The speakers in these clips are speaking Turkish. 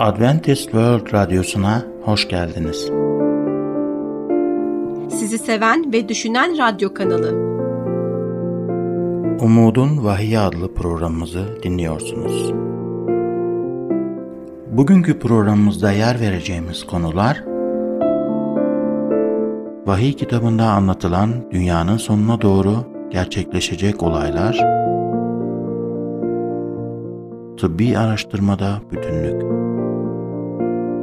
Adventist World Radyosu'na hoş geldiniz. Sizi seven ve düşünen radyo kanalı. Umudun Vahiy adlı programımızı dinliyorsunuz. Bugünkü programımızda yer vereceğimiz konular Vahiy kitabında anlatılan dünyanın sonuna doğru gerçekleşecek olaylar, tıbbi araştırmada bütünlük.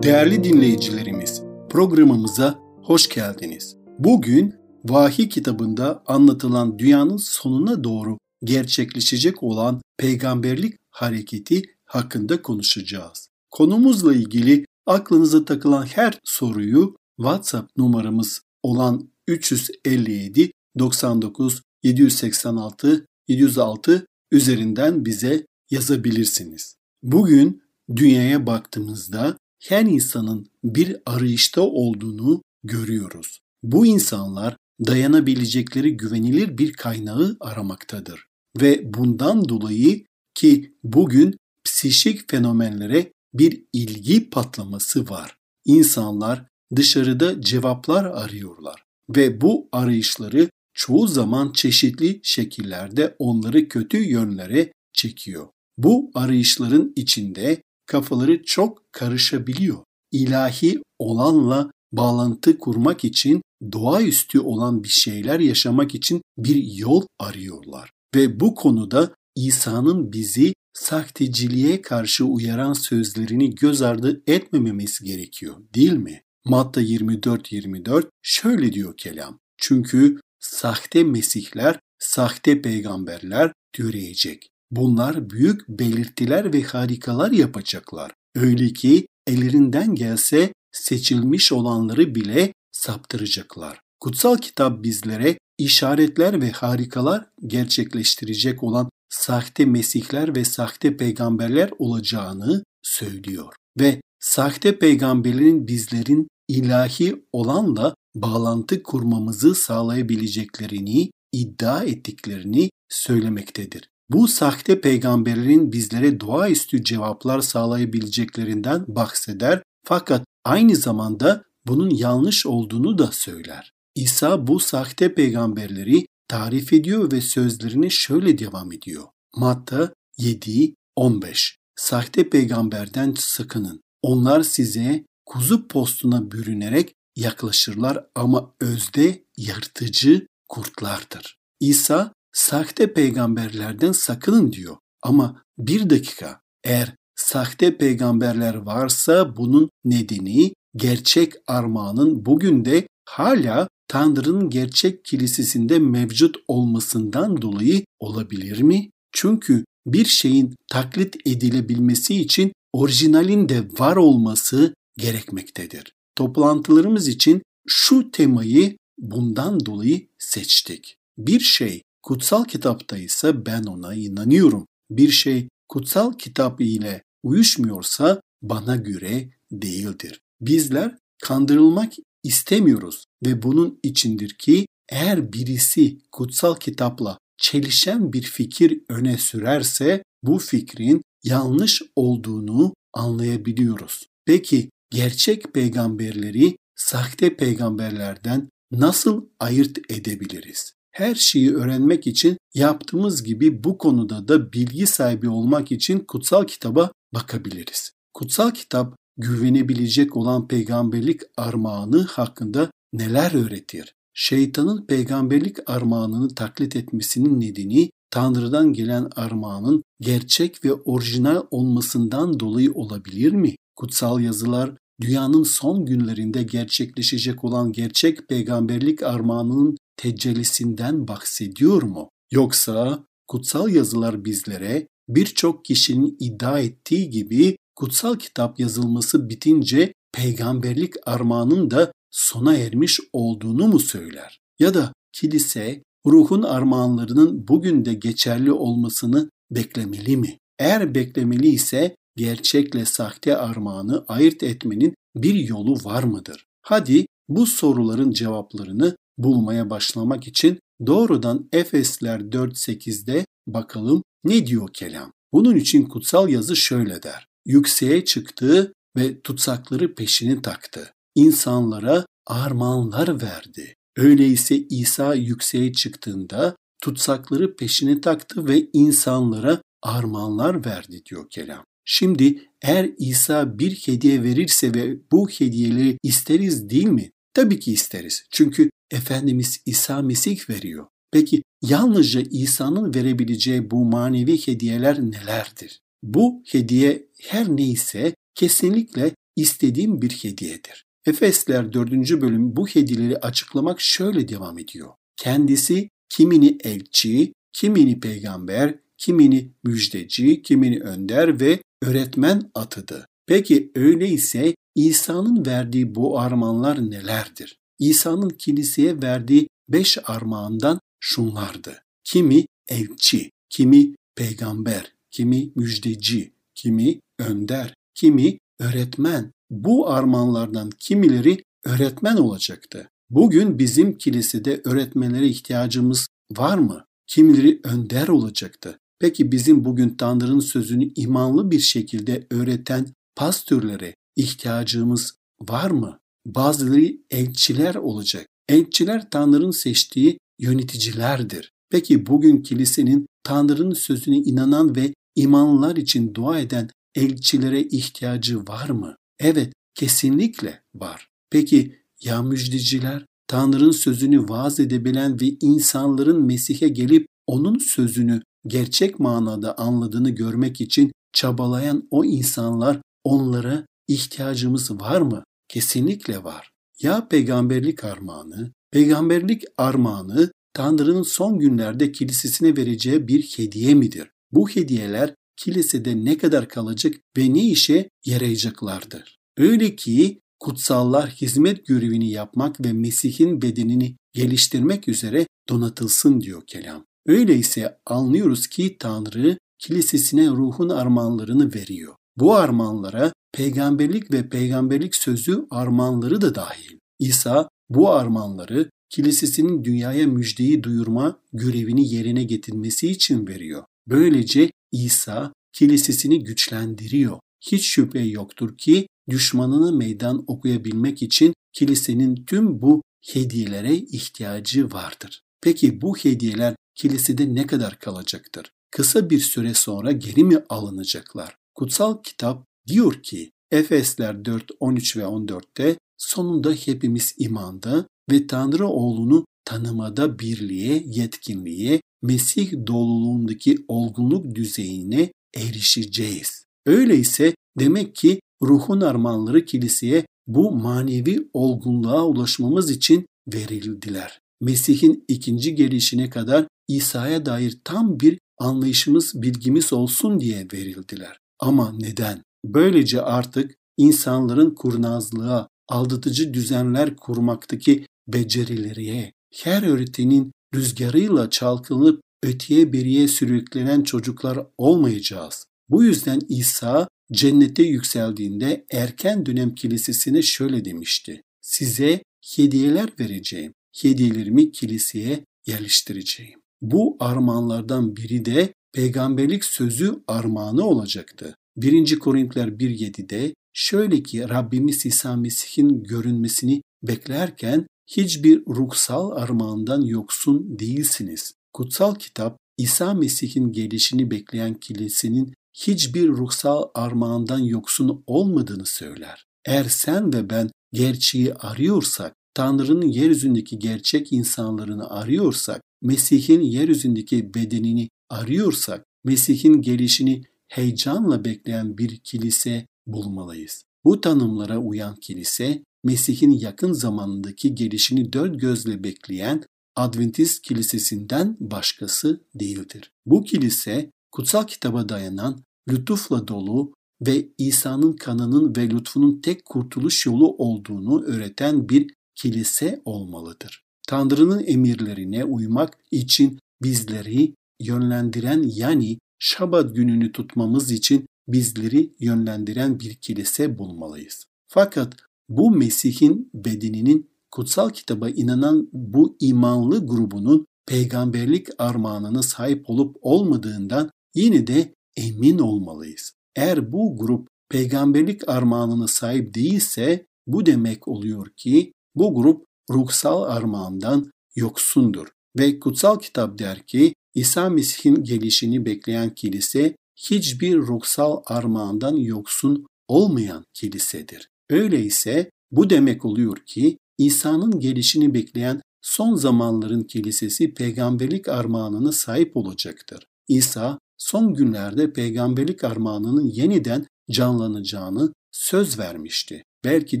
Değerli dinleyicilerimiz, programımıza hoş geldiniz. Bugün Vahiy kitabında anlatılan dünyanın sonuna doğru gerçekleşecek olan peygamberlik hareketi hakkında konuşacağız. Konumuzla ilgili aklınıza takılan her soruyu WhatsApp numaramız olan 357 99 786 706 üzerinden bize yazabilirsiniz. Bugün dünyaya baktığımızda her insanın bir arayışta olduğunu görüyoruz. Bu insanlar dayanabilecekleri güvenilir bir kaynağı aramaktadır ve bundan dolayı ki bugün psişik fenomenlere bir ilgi patlaması var. İnsanlar dışarıda cevaplar arıyorlar ve bu arayışları çoğu zaman çeşitli şekillerde onları kötü yönlere çekiyor. Bu arayışların içinde kafaları çok karışabiliyor. İlahi olanla bağlantı kurmak için doğaüstü olan bir şeyler yaşamak için bir yol arıyorlar. Ve bu konuda İsa'nın bizi sahteciliğe karşı uyaran sözlerini göz ardı etmememiz gerekiyor değil mi? Matta 24-24 şöyle diyor kelam. Çünkü sahte mesihler, sahte peygamberler türeyecek. Bunlar büyük belirtiler ve harikalar yapacaklar. Öyle ki ellerinden gelse seçilmiş olanları bile saptıracaklar. Kutsal kitap bizlere işaretler ve harikalar gerçekleştirecek olan sahte mesihler ve sahte peygamberler olacağını söylüyor. Ve sahte peygamberlerin bizlerin ilahi olanla bağlantı kurmamızı sağlayabileceklerini iddia ettiklerini söylemektedir. Bu sahte peygamberlerin bizlere doğaüstü cevaplar sağlayabileceklerinden bahseder fakat aynı zamanda bunun yanlış olduğunu da söyler. İsa bu sahte peygamberleri tarif ediyor ve sözlerini şöyle devam ediyor. Matta 7 15 Sahte peygamberden sakının. Onlar size kuzu postuna bürünerek yaklaşırlar ama özde yırtıcı kurtlardır. İsa sahte peygamberlerden sakının diyor. Ama bir dakika eğer sahte peygamberler varsa bunun nedeni gerçek armağanın bugün de hala Tanrı'nın gerçek kilisesinde mevcut olmasından dolayı olabilir mi? Çünkü bir şeyin taklit edilebilmesi için orijinalin de var olması gerekmektedir. Toplantılarımız için şu temayı bundan dolayı seçtik. Bir şey kutsal kitapta ise ben ona inanıyorum. Bir şey kutsal kitap ile uyuşmuyorsa bana göre değildir. Bizler kandırılmak istemiyoruz ve bunun içindir ki eğer birisi kutsal kitapla çelişen bir fikir öne sürerse bu fikrin yanlış olduğunu anlayabiliyoruz. Peki gerçek peygamberleri sahte peygamberlerden nasıl ayırt edebiliriz? Her şeyi öğrenmek için yaptığımız gibi bu konuda da bilgi sahibi olmak için kutsal kitaba bakabiliriz. Kutsal kitap güvenebilecek olan peygamberlik armağanı hakkında neler öğretir? Şeytanın peygamberlik armağanını taklit etmesinin nedeni Tanrı'dan gelen armağanın gerçek ve orijinal olmasından dolayı olabilir mi? Kutsal yazılar dünyanın son günlerinde gerçekleşecek olan gerçek peygamberlik armağanının tecellisinden bahsediyor mu? Yoksa kutsal yazılar bizlere birçok kişinin iddia ettiği gibi kutsal kitap yazılması bitince peygamberlik armağanın da sona ermiş olduğunu mu söyler? Ya da kilise ruhun armağanlarının bugün de geçerli olmasını beklemeli mi? Eğer beklemeli ise gerçekle sahte armağanı ayırt etmenin bir yolu var mıdır? Hadi bu soruların cevaplarını bulmaya başlamak için doğrudan Efesler 4.8'de bakalım ne diyor kelam. Bunun için kutsal yazı şöyle der. Yükseğe çıktı, ve tutsakları peşini taktı. İnsanlara armağanlar verdi. Öyleyse İsa yükseğe çıktığında tutsakları peşine taktı ve insanlara armağanlar verdi diyor kelam. Şimdi eğer İsa bir hediye verirse ve bu hediyeleri isteriz değil mi? Tabii ki isteriz. Çünkü Efendimiz İsa Mesih veriyor. Peki yalnızca İsa'nın verebileceği bu manevi hediyeler nelerdir? Bu hediye her neyse kesinlikle istediğim bir hediyedir. Efesler 4. bölüm bu hediyeleri açıklamak şöyle devam ediyor. Kendisi kimini elçi, kimini peygamber, kimini müjdeci, kimini önder ve öğretmen atadı. Peki öyleyse İsa'nın verdiği bu armağanlar nelerdir? İsa'nın kiliseye verdiği beş armağandan şunlardı. Kimi elçi, kimi peygamber, kimi müjdeci, kimi önder, kimi öğretmen. Bu armağanlardan kimileri öğretmen olacaktı. Bugün bizim kilisede öğretmenlere ihtiyacımız var mı? Kimileri önder olacaktı. Peki bizim bugün Tanrı'nın sözünü imanlı bir şekilde öğreten pastörlere ihtiyacımız var mı? Bazıları elçiler olacak. Elçiler Tanrı'nın seçtiği yöneticilerdir. Peki bugün kilisenin Tanrı'nın sözüne inanan ve imanlılar için dua eden elçilere ihtiyacı var mı? Evet, kesinlikle var. Peki ya müjdeciler? Tanrı'nın sözünü vaaz edebilen ve insanların Mesih'e gelip onun sözünü gerçek manada anladığını görmek için çabalayan o insanlar onlara ihtiyacımız var mı? Kesinlikle var. Ya peygamberlik armağanı? Peygamberlik armağanı Tanrı'nın son günlerde kilisesine vereceği bir hediye midir? Bu hediyeler kilisede ne kadar kalacak ve ne işe yarayacaklardır? Öyle ki kutsallar hizmet görevini yapmak ve Mesih'in bedenini geliştirmek üzere donatılsın diyor kelam. Öyleyse anlıyoruz ki Tanrı kilisesine ruhun armağanlarını veriyor. Bu armağanlara peygamberlik ve peygamberlik sözü armağanları da dahil. İsa bu armağanları kilisesinin dünyaya müjdeyi duyurma görevini yerine getirmesi için veriyor. Böylece İsa kilisesini güçlendiriyor. Hiç şüphe yoktur ki düşmanına meydan okuyabilmek için kilisenin tüm bu hediyelere ihtiyacı vardır. Peki bu hediyeler kilisede ne kadar kalacaktır? Kısa bir süre sonra geri mi alınacaklar? Kutsal kitap diyor ki Efesler 4, 13 ve 14'te sonunda hepimiz imanda ve Tanrı oğlunu tanımada birliğe, yetkinliğe, Mesih doluluğundaki olgunluk düzeyine erişeceğiz. Öyleyse demek ki ruhun armağanları kiliseye bu manevi olgunluğa ulaşmamız için verildiler. Mesih'in ikinci gelişine kadar İsa'ya dair tam bir anlayışımız, bilgimiz olsun diye verildiler. Ama neden? Böylece artık insanların kurnazlığa, aldatıcı düzenler kurmaktaki becerileriye, her öğretinin rüzgarıyla çalkınıp öteye beriye sürüklenen çocuklar olmayacağız. Bu yüzden İsa cennete yükseldiğinde erken dönem kilisesine şöyle demişti. Size hediyeler vereceğim. Hediyelerimi kiliseye yerleştireceğim. Bu armağanlardan biri de peygamberlik sözü armağanı olacaktı. 1. Korintiler 1.7'de şöyle ki Rabbimiz İsa Mesih'in görünmesini beklerken hiçbir ruhsal armağandan yoksun değilsiniz. Kutsal kitap İsa Mesih'in gelişini bekleyen kilisenin hiçbir ruhsal armağandan yoksun olmadığını söyler. Eğer sen ve ben gerçeği arıyorsak, Tanrı'nın yeryüzündeki gerçek insanlarını arıyorsak, Mesih'in yeryüzündeki bedenini arıyorsak, Mesih'in gelişini heyecanla bekleyen bir kilise bulmalıyız. Bu tanımlara uyan kilise, Mesih'in yakın zamandaki gelişini dört gözle bekleyen Adventist kilisesinden başkası değildir. Bu kilise kutsal kitaba dayanan, lütufla dolu ve İsa'nın kanının ve lütfunun tek kurtuluş yolu olduğunu öğreten bir kilise olmalıdır. Tanrı'nın emirlerine uymak için bizleri yönlendiren yani Şabat gününü tutmamız için bizleri yönlendiren bir kilise bulmalıyız. Fakat bu Mesih'in bedeninin kutsal kitaba inanan bu imanlı grubunun peygamberlik armağanına sahip olup olmadığından yine de emin olmalıyız. Eğer bu grup peygamberlik armağanına sahip değilse bu demek oluyor ki bu grup ruhsal armağandan yoksundur. Ve kutsal kitap der ki İsa Mesih'in gelişini bekleyen kilise hiçbir ruhsal armağandan yoksun olmayan kilisedir. Öyleyse bu demek oluyor ki İsa'nın gelişini bekleyen son zamanların kilisesi peygamberlik armağanına sahip olacaktır. İsa son günlerde peygamberlik armağanının yeniden canlanacağını söz vermişti. Belki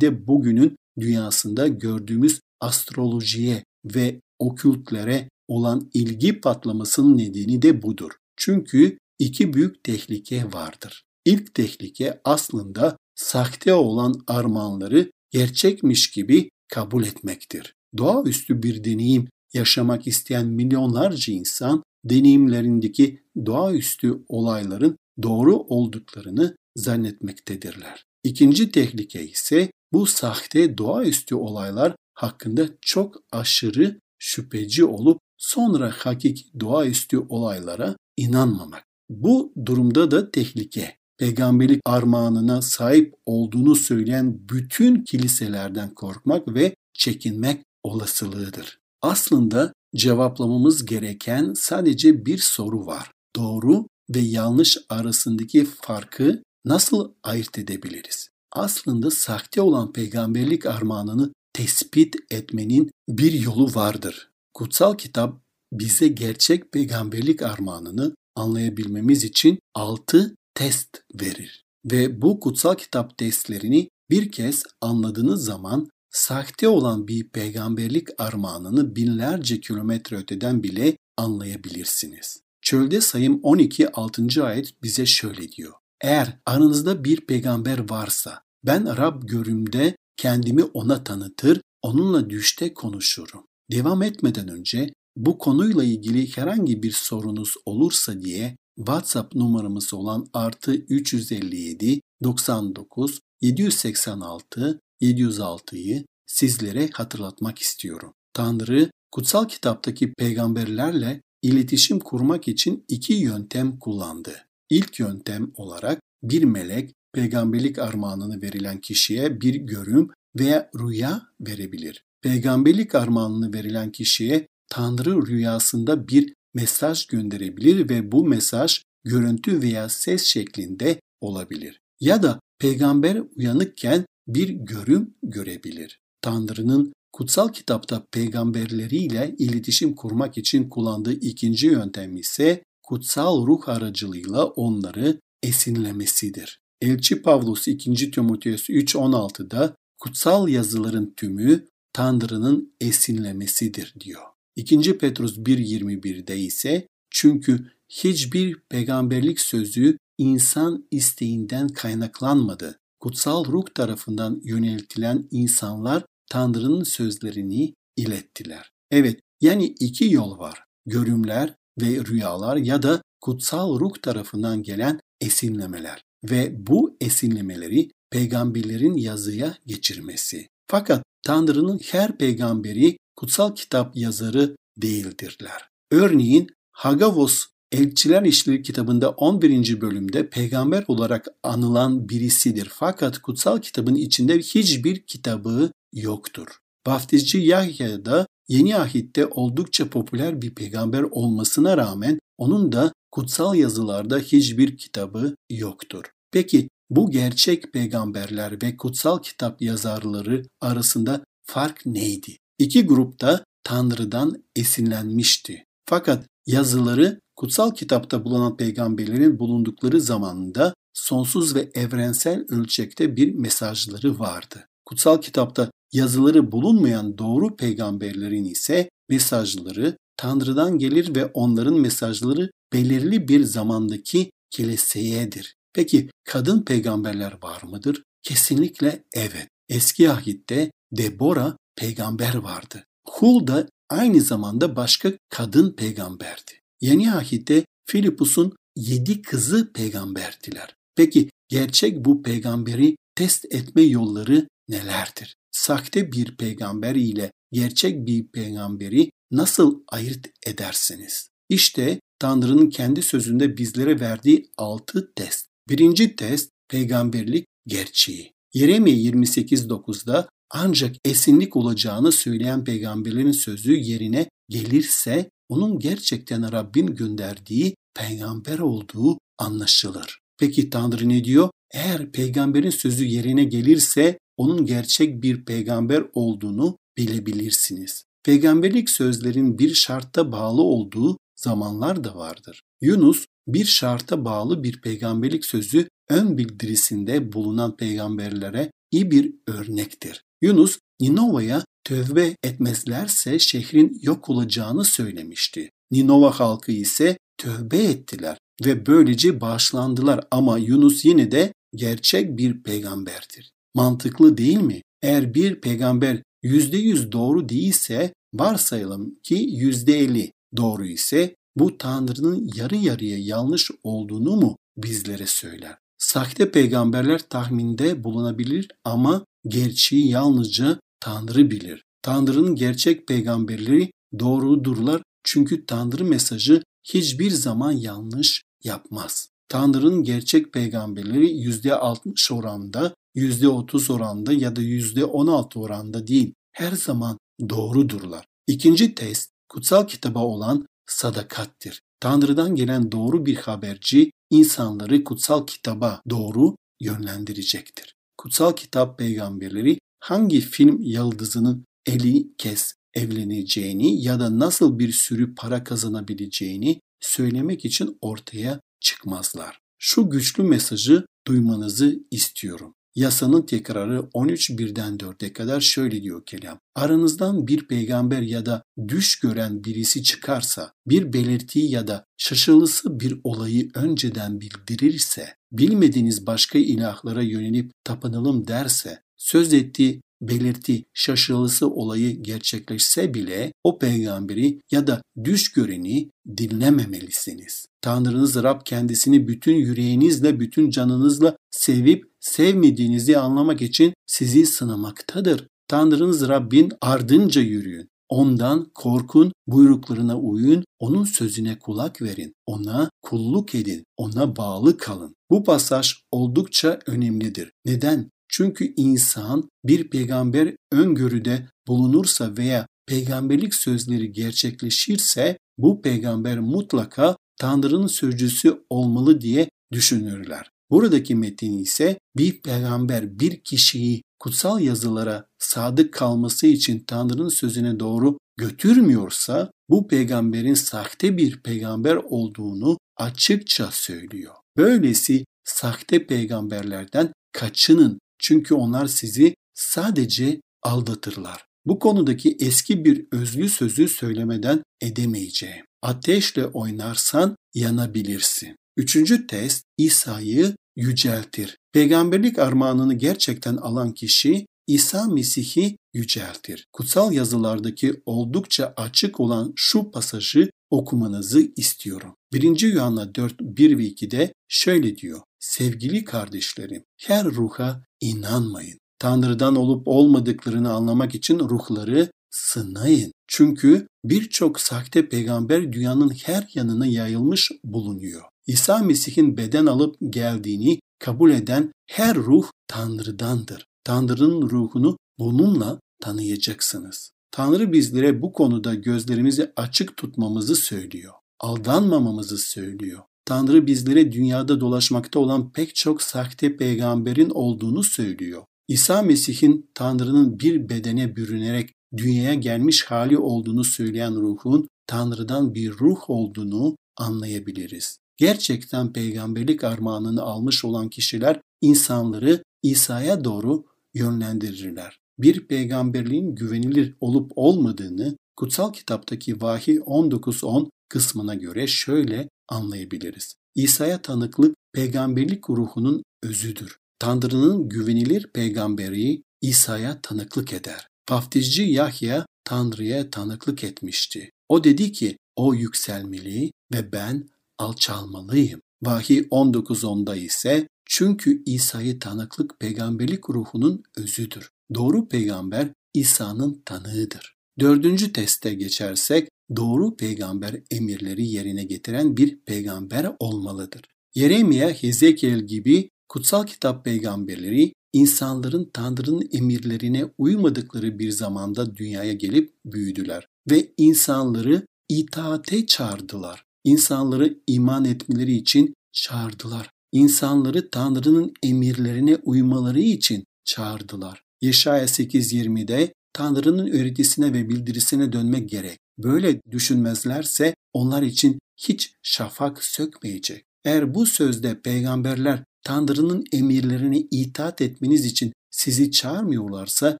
de bugünün dünyasında gördüğümüz astrolojiye ve okültlere olan ilgi patlamasının nedeni de budur. Çünkü iki büyük tehlike vardır. İlk tehlike aslında sahte olan armağanları gerçekmiş gibi kabul etmektir. Doğaüstü bir deneyim yaşamak isteyen milyonlarca insan deneyimlerindeki doğaüstü olayların doğru olduklarını zannetmektedirler. İkinci tehlike ise bu sahte doğaüstü olaylar hakkında çok aşırı şüpheci olup sonra hakiki doğaüstü olaylara inanmamak. Bu durumda da tehlike. Peygamberlik armağanına sahip olduğunu söyleyen bütün kiliselerden korkmak ve çekinmek olasılığıdır. Aslında cevaplamamız gereken sadece bir soru var. Doğru ve yanlış arasındaki farkı nasıl ayırt edebiliriz? Aslında sahte olan peygamberlik armağanını tespit etmenin bir yolu vardır. Kutsal kitap bize gerçek peygamberlik armağanını anlayabilmemiz için 6 test verir. Ve bu kutsal kitap testlerini bir kez anladığınız zaman sahte olan bir peygamberlik armağanını binlerce kilometre öteden bile anlayabilirsiniz. Çölde sayım 12 6. ayet bize şöyle diyor. Eğer aranızda bir peygamber varsa ben Rab görümde kendimi ona tanıtır, onunla düşte konuşurum. Devam etmeden önce bu konuyla ilgili herhangi bir sorunuz olursa diye WhatsApp numaramız olan artı 357 99 786 706'yı sizlere hatırlatmak istiyorum. Tanrı kutsal kitaptaki peygamberlerle iletişim kurmak için iki yöntem kullandı. İlk yöntem olarak bir melek peygamberlik armağanını verilen kişiye bir görüm veya rüya verebilir. Peygamberlik armağanını verilen kişiye Tanrı rüyasında bir mesaj gönderebilir ve bu mesaj görüntü veya ses şeklinde olabilir. Ya da peygamber uyanıkken bir görüm görebilir. Tanrı'nın kutsal kitapta peygamberleriyle iletişim kurmak için kullandığı ikinci yöntem ise kutsal ruh aracılığıyla onları esinlemesidir. Elçi Pavlus 2. Timoteus 3.16'da kutsal yazıların tümü Tanrı'nın esinlemesidir diyor. 2. Petrus 1.21'de ise çünkü hiçbir peygamberlik sözü insan isteğinden kaynaklanmadı. Kutsal ruh tarafından yöneltilen insanlar Tanrı'nın sözlerini ilettiler. Evet, yani iki yol var. Görümler ve rüyalar ya da kutsal ruh tarafından gelen esinlemeler ve bu esinlemeleri peygamberlerin yazıya geçirmesi. Fakat Tanrı'nın her peygamberi kutsal kitap yazarı değildirler. Örneğin Hagavos Elçiler İşleri kitabında 11. bölümde peygamber olarak anılan birisidir. Fakat kutsal kitabın içinde hiçbir kitabı yoktur. Vaftizci Yahya da Yeni Ahit'te oldukça popüler bir peygamber olmasına rağmen onun da kutsal yazılarda hiçbir kitabı yoktur. Peki bu gerçek peygamberler ve kutsal kitap yazarları arasında fark neydi? İki grupta Tanrı'dan esinlenmişti. Fakat yazıları kutsal kitapta bulunan peygamberlerin bulundukları zamanında sonsuz ve evrensel ölçekte bir mesajları vardı. Kutsal kitapta yazıları bulunmayan doğru peygamberlerin ise mesajları Tanrı'dan gelir ve onların mesajları belirli bir zamandaki kiliseyedir. Peki kadın peygamberler var mıdır? Kesinlikle evet. Eski ahitte Debora peygamber vardı. Hul da aynı zamanda başka kadın peygamberdi. Yeni ahitte Filipus'un yedi kızı peygamberdiler. Peki gerçek bu peygamberi test etme yolları nelerdir? Sahte bir peygamber ile gerçek bir peygamberi nasıl ayırt edersiniz? İşte Tanrı'nın kendi sözünde bizlere verdiği altı test. Birinci test peygamberlik gerçeği. Yeremye 28.9'da ancak esinlik olacağını söyleyen peygamberlerin sözü yerine gelirse onun gerçekten Rabbin gönderdiği peygamber olduğu anlaşılır. Peki Tanrı ne diyor? Eğer peygamberin sözü yerine gelirse onun gerçek bir peygamber olduğunu bilebilirsiniz. Peygamberlik sözlerin bir şartta bağlı olduğu zamanlar da vardır. Yunus bir şarta bağlı bir peygamberlik sözü ön bildirisinde bulunan peygamberlere iyi bir örnektir. Yunus Ninova'ya tövbe etmezlerse şehrin yok olacağını söylemişti. Ninova halkı ise tövbe ettiler ve böylece bağışlandılar ama Yunus yine de gerçek bir peygamberdir. Mantıklı değil mi? Eğer bir peygamber yüzde yüz doğru değilse varsayalım ki yüzde elli doğru ise bu Tanrı'nın yarı yarıya yanlış olduğunu mu bizlere söyler? Sahte peygamberler tahminde bulunabilir ama gerçeği yalnızca Tanrı bilir. Tanrı'nın gerçek peygamberleri doğrudurlar çünkü Tanrı mesajı hiçbir zaman yanlış yapmaz. Tanrı'nın gerçek peygamberleri %60 oranda, %30 oranda ya da %16 oranda değil. Her zaman doğrudurlar. İkinci test kutsal kitaba olan sadakattir. Tanrı'dan gelen doğru bir haberci insanları kutsal kitaba doğru yönlendirecektir. Kutsal kitap peygamberleri hangi film yıldızının eli kes evleneceğini ya da nasıl bir sürü para kazanabileceğini söylemek için ortaya çıkmazlar. Şu güçlü mesajı duymanızı istiyorum. Yasanın tekrarı 13 birden 4'e kadar şöyle diyor kelam. Aranızdan bir peygamber ya da düş gören birisi çıkarsa, bir belirtiyi ya da şaşılısı bir olayı önceden bildirirse, bilmediğiniz başka ilahlara yönelip tapınalım derse, söz ettiği belirti şaşılısı olayı gerçekleşse bile o peygamberi ya da düş göreni dinlememelisiniz. Tanrınız Rab kendisini bütün yüreğinizle, bütün canınızla sevip sevmediğinizi anlamak için sizi sınamaktadır. Tanrınız Rabbin ardınca yürüyün. Ondan korkun, buyruklarına uyun, onun sözüne kulak verin, ona kulluk edin, ona bağlı kalın. Bu pasaj oldukça önemlidir. Neden? Çünkü insan bir peygamber öngörüde bulunursa veya peygamberlik sözleri gerçekleşirse bu peygamber mutlaka Tanrı'nın sözcüsü olmalı diye düşünürler. Buradaki metin ise bir peygamber bir kişiyi kutsal yazılara sadık kalması için Tanrı'nın sözüne doğru götürmüyorsa bu peygamberin sahte bir peygamber olduğunu açıkça söylüyor. Böylesi sahte peygamberlerden kaçının çünkü onlar sizi sadece aldatırlar. Bu konudaki eski bir özlü sözü söylemeden edemeyeceğim. Ateşle oynarsan yanabilirsin. Üçüncü test İsa'yı yüceltir. Peygamberlik armağanını gerçekten alan kişi İsa Mesih'i yüceltir. Kutsal yazılardaki oldukça açık olan şu pasajı okumanızı istiyorum. 1. Yuhanna 4, 1 ve 2'de şöyle diyor. Sevgili kardeşlerim, her ruha inanmayın. Tanrı'dan olup olmadıklarını anlamak için ruhları sınayın. Çünkü birçok sahte peygamber dünyanın her yanına yayılmış bulunuyor. İsa Mesih'in beden alıp geldiğini kabul eden her ruh Tanrı'dandır. Tanrı'nın ruhunu bununla tanıyacaksınız. Tanrı bizlere bu konuda gözlerimizi açık tutmamızı söylüyor. Aldanmamamızı söylüyor. Tanrı bizlere dünyada dolaşmakta olan pek çok sahte peygamberin olduğunu söylüyor. İsa Mesih'in Tanrı'nın bir bedene bürünerek dünyaya gelmiş hali olduğunu söyleyen ruhun Tanrı'dan bir ruh olduğunu anlayabiliriz. Gerçekten peygamberlik armağanını almış olan kişiler insanları İsa'ya doğru yönlendirirler. Bir peygamberliğin güvenilir olup olmadığını kutsal kitaptaki Vahiy 19.10 kısmına göre şöyle anlayabiliriz. İsa'ya tanıklık peygamberlik ruhunun özüdür. Tanrı'nın güvenilir peygamberi İsa'ya tanıklık eder. Vaftizci Yahya Tanrı'ya tanıklık etmişti. O dedi ki o yükselmeli ve ben alçalmalıyım. Vahiy 19.10'da ise çünkü İsa'yı tanıklık peygamberlik ruhunun özüdür. Doğru peygamber İsa'nın tanığıdır. Dördüncü teste geçersek doğru peygamber emirleri yerine getiren bir peygamber olmalıdır. Yeremia, Hezekiel gibi kutsal kitap peygamberleri insanların Tanrı'nın emirlerine uymadıkları bir zamanda dünyaya gelip büyüdüler ve insanları itaate çağırdılar. İnsanları iman etmeleri için çağırdılar. İnsanları Tanrı'nın emirlerine uymaları için çağırdılar. Yeşaya 8.20'de Tanrı'nın öğretisine ve bildirisine dönmek gerek. Böyle düşünmezlerse onlar için hiç şafak sökmeyecek. Eğer bu sözde peygamberler Tanrı'nın emirlerine itaat etmeniz için sizi çağırmıyorlarsa,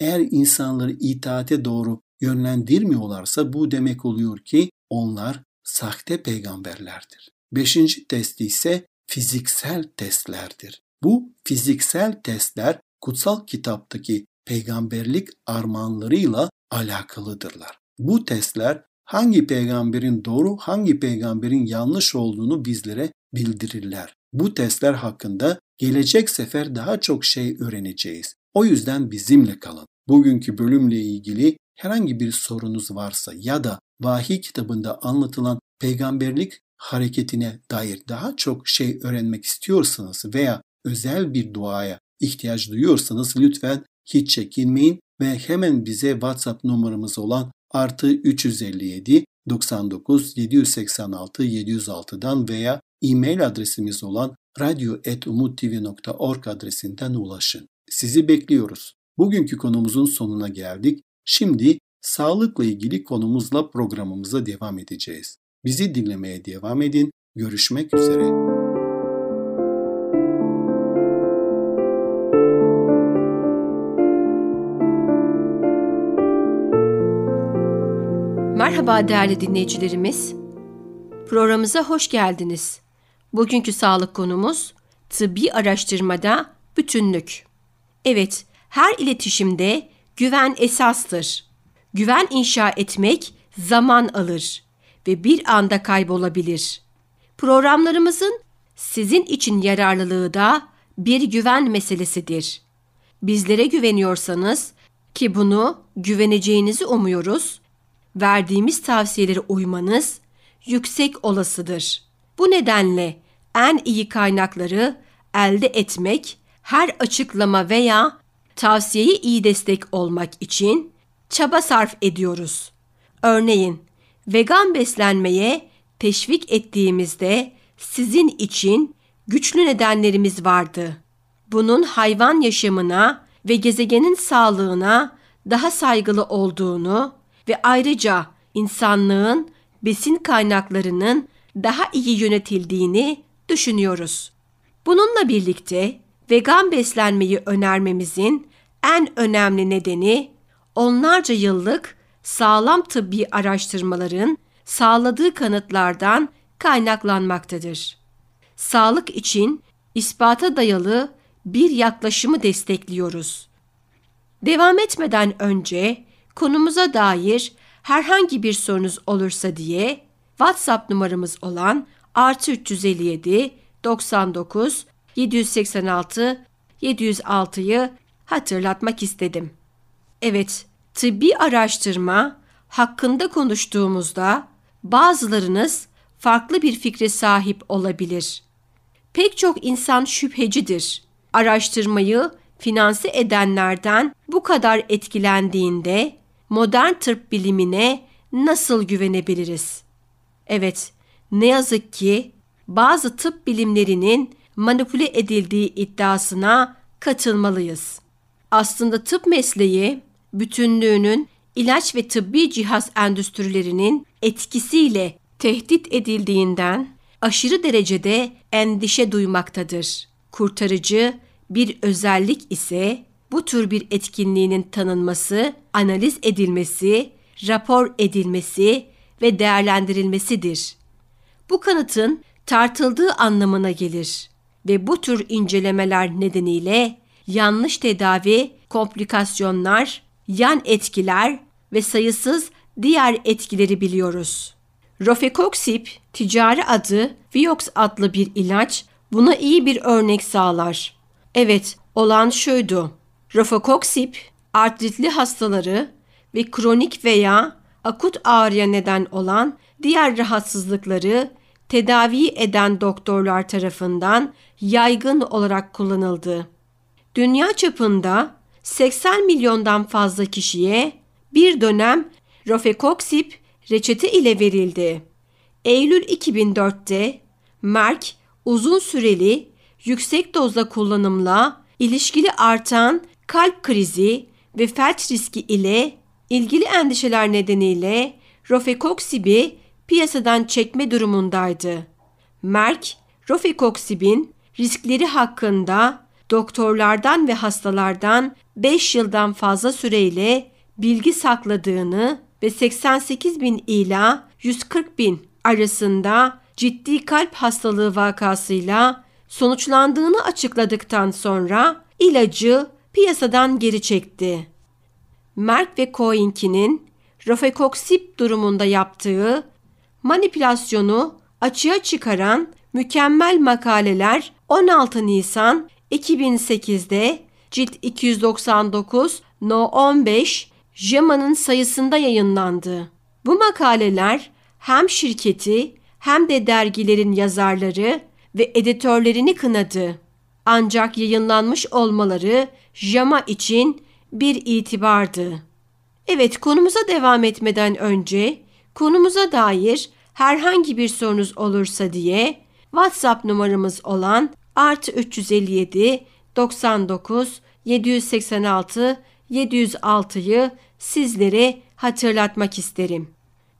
eğer insanları itaate doğru yönlendirmiyorlarsa bu demek oluyor ki onlar sahte peygamberlerdir. Beşinci test ise fiziksel testlerdir. Bu fiziksel testler kutsal kitaptaki peygamberlik armağanlarıyla alakalıdırlar. Bu testler hangi peygamberin doğru, hangi peygamberin yanlış olduğunu bizlere bildirirler. Bu testler hakkında gelecek sefer daha çok şey öğreneceğiz. O yüzden bizimle kalın. Bugünkü bölümle ilgili herhangi bir sorunuz varsa ya da vahiy kitabında anlatılan peygamberlik hareketine dair daha çok şey öğrenmek istiyorsanız veya özel bir duaya ihtiyaç duyuyorsanız lütfen hiç çekinmeyin ve hemen bize WhatsApp numaramız olan artı 357 99 786 706'dan veya e-mail adresimiz olan radyo.umuttv.org adresinden ulaşın. Sizi bekliyoruz. Bugünkü konumuzun sonuna geldik. Şimdi sağlıkla ilgili konumuzla programımıza devam edeceğiz. Bizi dinlemeye devam edin. Görüşmek üzere. Merhaba değerli dinleyicilerimiz. Programımıza hoş geldiniz. Bugünkü sağlık konumuz tıbbi araştırmada bütünlük. Evet, her iletişimde güven esastır. Güven inşa etmek zaman alır ve bir anda kaybolabilir. Programlarımızın sizin için yararlılığı da bir güven meselesidir. Bizlere güveniyorsanız ki bunu güveneceğinizi umuyoruz, verdiğimiz tavsiyelere uymanız yüksek olasıdır. Bu nedenle en iyi kaynakları elde etmek, her açıklama veya tavsiyeye iyi destek olmak için çaba sarf ediyoruz. Örneğin vegan beslenmeye teşvik ettiğimizde sizin için güçlü nedenlerimiz vardı. Bunun hayvan yaşamına ve gezegenin sağlığına daha saygılı olduğunu ve ayrıca insanlığın besin kaynaklarının daha iyi yönetildiğini düşünüyoruz. Bununla birlikte vegan beslenmeyi önermemizin en önemli nedeni onlarca yıllık sağlam tıbbi araştırmaların sağladığı kanıtlardan kaynaklanmaktadır. Sağlık için ispata dayalı bir yaklaşımı destekliyoruz. Devam etmeden önce konumuza dair herhangi bir sorunuz olursa diye WhatsApp numaramız olan artı 357 99 786 706'yı hatırlatmak istedim. Evet, tıbbi araştırma hakkında konuştuğumuzda bazılarınız farklı bir fikre sahip olabilir. Pek çok insan şüphecidir. Araştırmayı finanse edenlerden bu kadar etkilendiğinde modern tıp bilimine nasıl güvenebiliriz? Evet, ne yazık ki bazı tıp bilimlerinin manipüle edildiği iddiasına katılmalıyız. Aslında tıp mesleği bütünlüğünün ilaç ve tıbbi cihaz endüstrilerinin etkisiyle tehdit edildiğinden aşırı derecede endişe duymaktadır. Kurtarıcı bir özellik ise bu tür bir etkinliğinin tanınması, analiz edilmesi, rapor edilmesi ve değerlendirilmesidir. Bu kanıtın tartıldığı anlamına gelir ve bu tür incelemeler nedeniyle yanlış tedavi, komplikasyonlar, yan etkiler ve sayısız diğer etkileri biliyoruz. Rofecoxib ticari adı Vioxx adlı bir ilaç buna iyi bir örnek sağlar. Evet, olan şuydu. Rofecoxib artritli hastaları ve kronik veya akut ağrıya neden olan diğer rahatsızlıkları tedavi eden doktorlar tarafından yaygın olarak kullanıldı. Dünya çapında 80 milyondan fazla kişiye bir dönem rofekoksip reçete ile verildi. Eylül 2004'te Merck uzun süreli yüksek dozda kullanımla ilişkili artan kalp krizi ve felç riski ile ilgili endişeler nedeniyle rofekoksibi piyasadan çekme durumundaydı. Merck, rofekoksibin riskleri hakkında doktorlardan ve hastalardan 5 yıldan fazla süreyle bilgi sakladığını ve 88 bin ila 140 bin arasında ciddi kalp hastalığı vakasıyla sonuçlandığını açıkladıktan sonra ilacı piyasadan geri çekti. Merck ve Coink'inin rofekoksip durumunda yaptığı manipülasyonu açığa çıkaran mükemmel makaleler 16 Nisan 2008'de cilt 299 No 15 JAMA'nın sayısında yayınlandı. Bu makaleler hem şirketi hem de dergilerin yazarları ve editörlerini kınadı. Ancak yayınlanmış olmaları JAMA için bir itibardı. Evet konumuza devam etmeden önce konumuza dair herhangi bir sorunuz olursa diye WhatsApp numaramız olan artı 357 99 786 706'yı sizlere hatırlatmak isterim.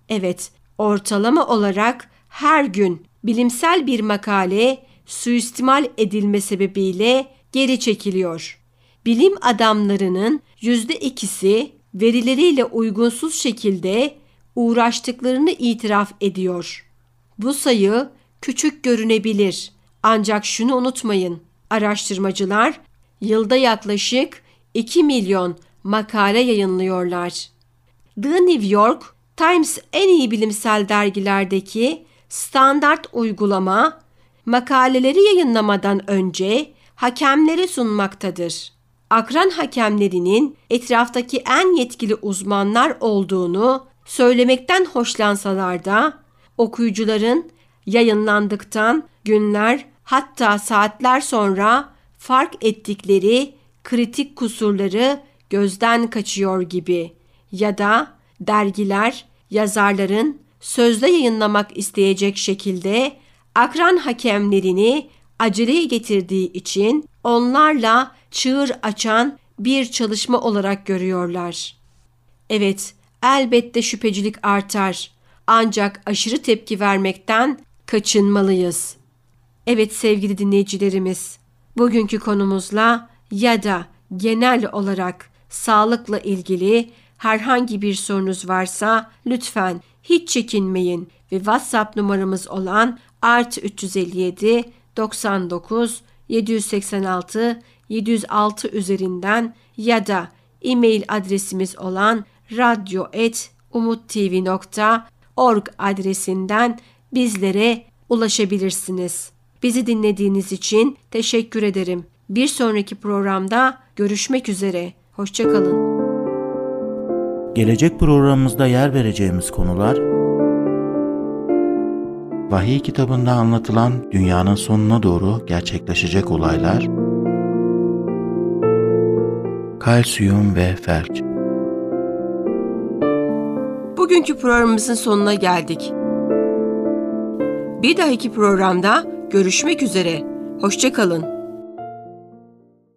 Evet, ortalama olarak her gün bilimsel bir makale suistimal edilme sebebiyle geri çekiliyor. Bilim adamlarının yüzde ikisi verileriyle uygunsuz şekilde uğraştıklarını itiraf ediyor. Bu sayı küçük görünebilir ancak şunu unutmayın. Araştırmacılar yılda yaklaşık 2 milyon makale yayınlıyorlar. The New York Times en iyi bilimsel dergilerdeki standart uygulama makaleleri yayınlamadan önce hakemlere sunmaktadır. Akran hakemlerinin etraftaki en yetkili uzmanlar olduğunu söylemekten hoşlansalar da okuyucuların yayınlandıktan günler hatta saatler sonra fark ettikleri kritik kusurları gözden kaçıyor gibi ya da dergiler yazarların sözde yayınlamak isteyecek şekilde akran hakemlerini aceleye getirdiği için onlarla çığır açan bir çalışma olarak görüyorlar. Evet, elbette şüphecilik artar. Ancak aşırı tepki vermekten kaçınmalıyız. Evet sevgili dinleyicilerimiz, bugünkü konumuzla ya da genel olarak sağlıkla ilgili herhangi bir sorunuz varsa lütfen hiç çekinmeyin ve WhatsApp numaramız olan artı 357 99 786 706 üzerinden ya da e-mail adresimiz olan radyo.umuttv.org adresinden bizlere ulaşabilirsiniz. Bizi dinlediğiniz için teşekkür ederim. Bir sonraki programda görüşmek üzere. Hoşçakalın. Gelecek programımızda yer vereceğimiz konular Vahiy kitabında anlatılan dünyanın sonuna doğru gerçekleşecek olaylar Kalsiyum ve felç Bugünkü programımızın sonuna geldik. Bir dahaki programda görüşmek üzere. Hoşçakalın.